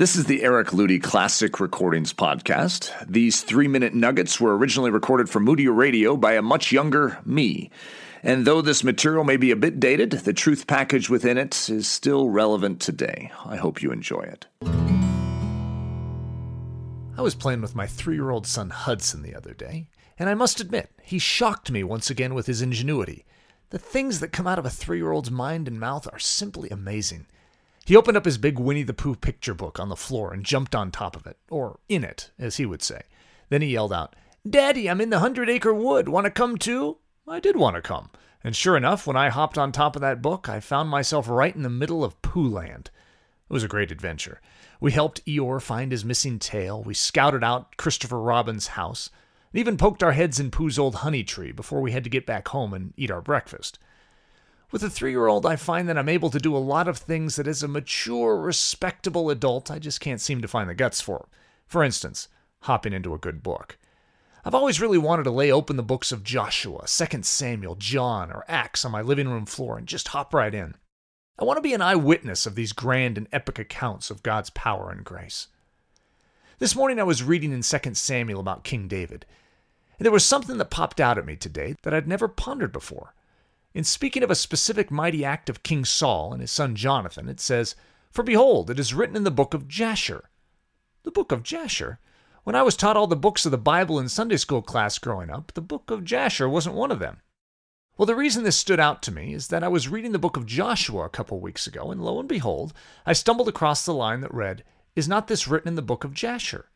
This is the Eric Ludy Classic Recordings Podcast. These three minute nuggets were originally recorded for Moody Radio by a much younger me. And though this material may be a bit dated, the truth package within it is still relevant today. I hope you enjoy it. I was playing with my three year old son Hudson the other day, and I must admit, he shocked me once again with his ingenuity. The things that come out of a three year old's mind and mouth are simply amazing. He opened up his big Winnie the Pooh picture book on the floor and jumped on top of it, or in it, as he would say. Then he yelled out, Daddy, I'm in the Hundred Acre Wood. Want to come too? I did want to come. And sure enough, when I hopped on top of that book, I found myself right in the middle of Pooh Land. It was a great adventure. We helped Eeyore find his missing tail, we scouted out Christopher Robin's house, and even poked our heads in Pooh's old honey tree before we had to get back home and eat our breakfast. With a three year old, I find that I'm able to do a lot of things that as a mature, respectable adult, I just can't seem to find the guts for. For instance, hopping into a good book. I've always really wanted to lay open the books of Joshua, 2 Samuel, John, or Acts on my living room floor and just hop right in. I want to be an eyewitness of these grand and epic accounts of God's power and grace. This morning I was reading in 2 Samuel about King David, and there was something that popped out at me today that I'd never pondered before. In speaking of a specific mighty act of King Saul and his son Jonathan, it says, For behold, it is written in the book of Jasher. The book of Jasher? When I was taught all the books of the Bible in Sunday school class growing up, the book of Jasher wasn't one of them. Well, the reason this stood out to me is that I was reading the book of Joshua a couple weeks ago, and lo and behold, I stumbled across the line that read, Is not this written in the book of Jasher?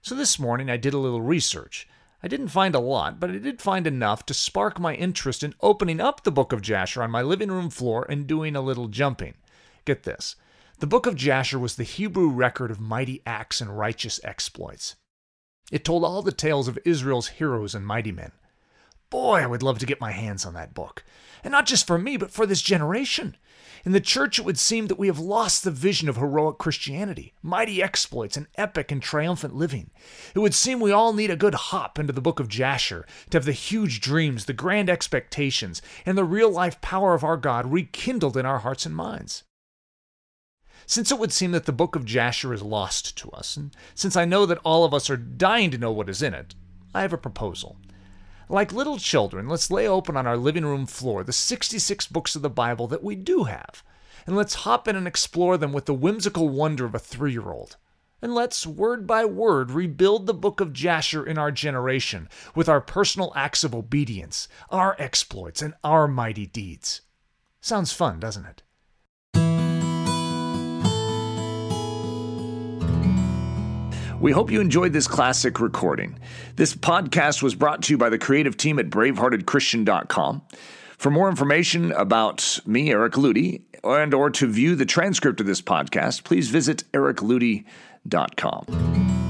So this morning I did a little research, I didn't find a lot, but I did find enough to spark my interest in opening up the book of Jasher on my living room floor and doing a little jumping. Get this. The book of Jasher was the Hebrew record of mighty acts and righteous exploits. It told all the tales of Israel's heroes and mighty men. Boy, I would love to get my hands on that book. And not just for me, but for this generation. In the church, it would seem that we have lost the vision of heroic Christianity, mighty exploits, and epic and triumphant living. It would seem we all need a good hop into the book of Jasher to have the huge dreams, the grand expectations, and the real life power of our God rekindled in our hearts and minds. Since it would seem that the book of Jasher is lost to us, and since I know that all of us are dying to know what is in it, I have a proposal. Like little children, let's lay open on our living room floor the 66 books of the Bible that we do have, and let's hop in and explore them with the whimsical wonder of a three year old. And let's, word by word, rebuild the book of Jasher in our generation with our personal acts of obedience, our exploits, and our mighty deeds. Sounds fun, doesn't it? We hope you enjoyed this classic recording. This podcast was brought to you by the creative team at braveheartedchristian.com. For more information about me, Eric Ludy, and or to view the transcript of this podcast, please visit ericludy.com.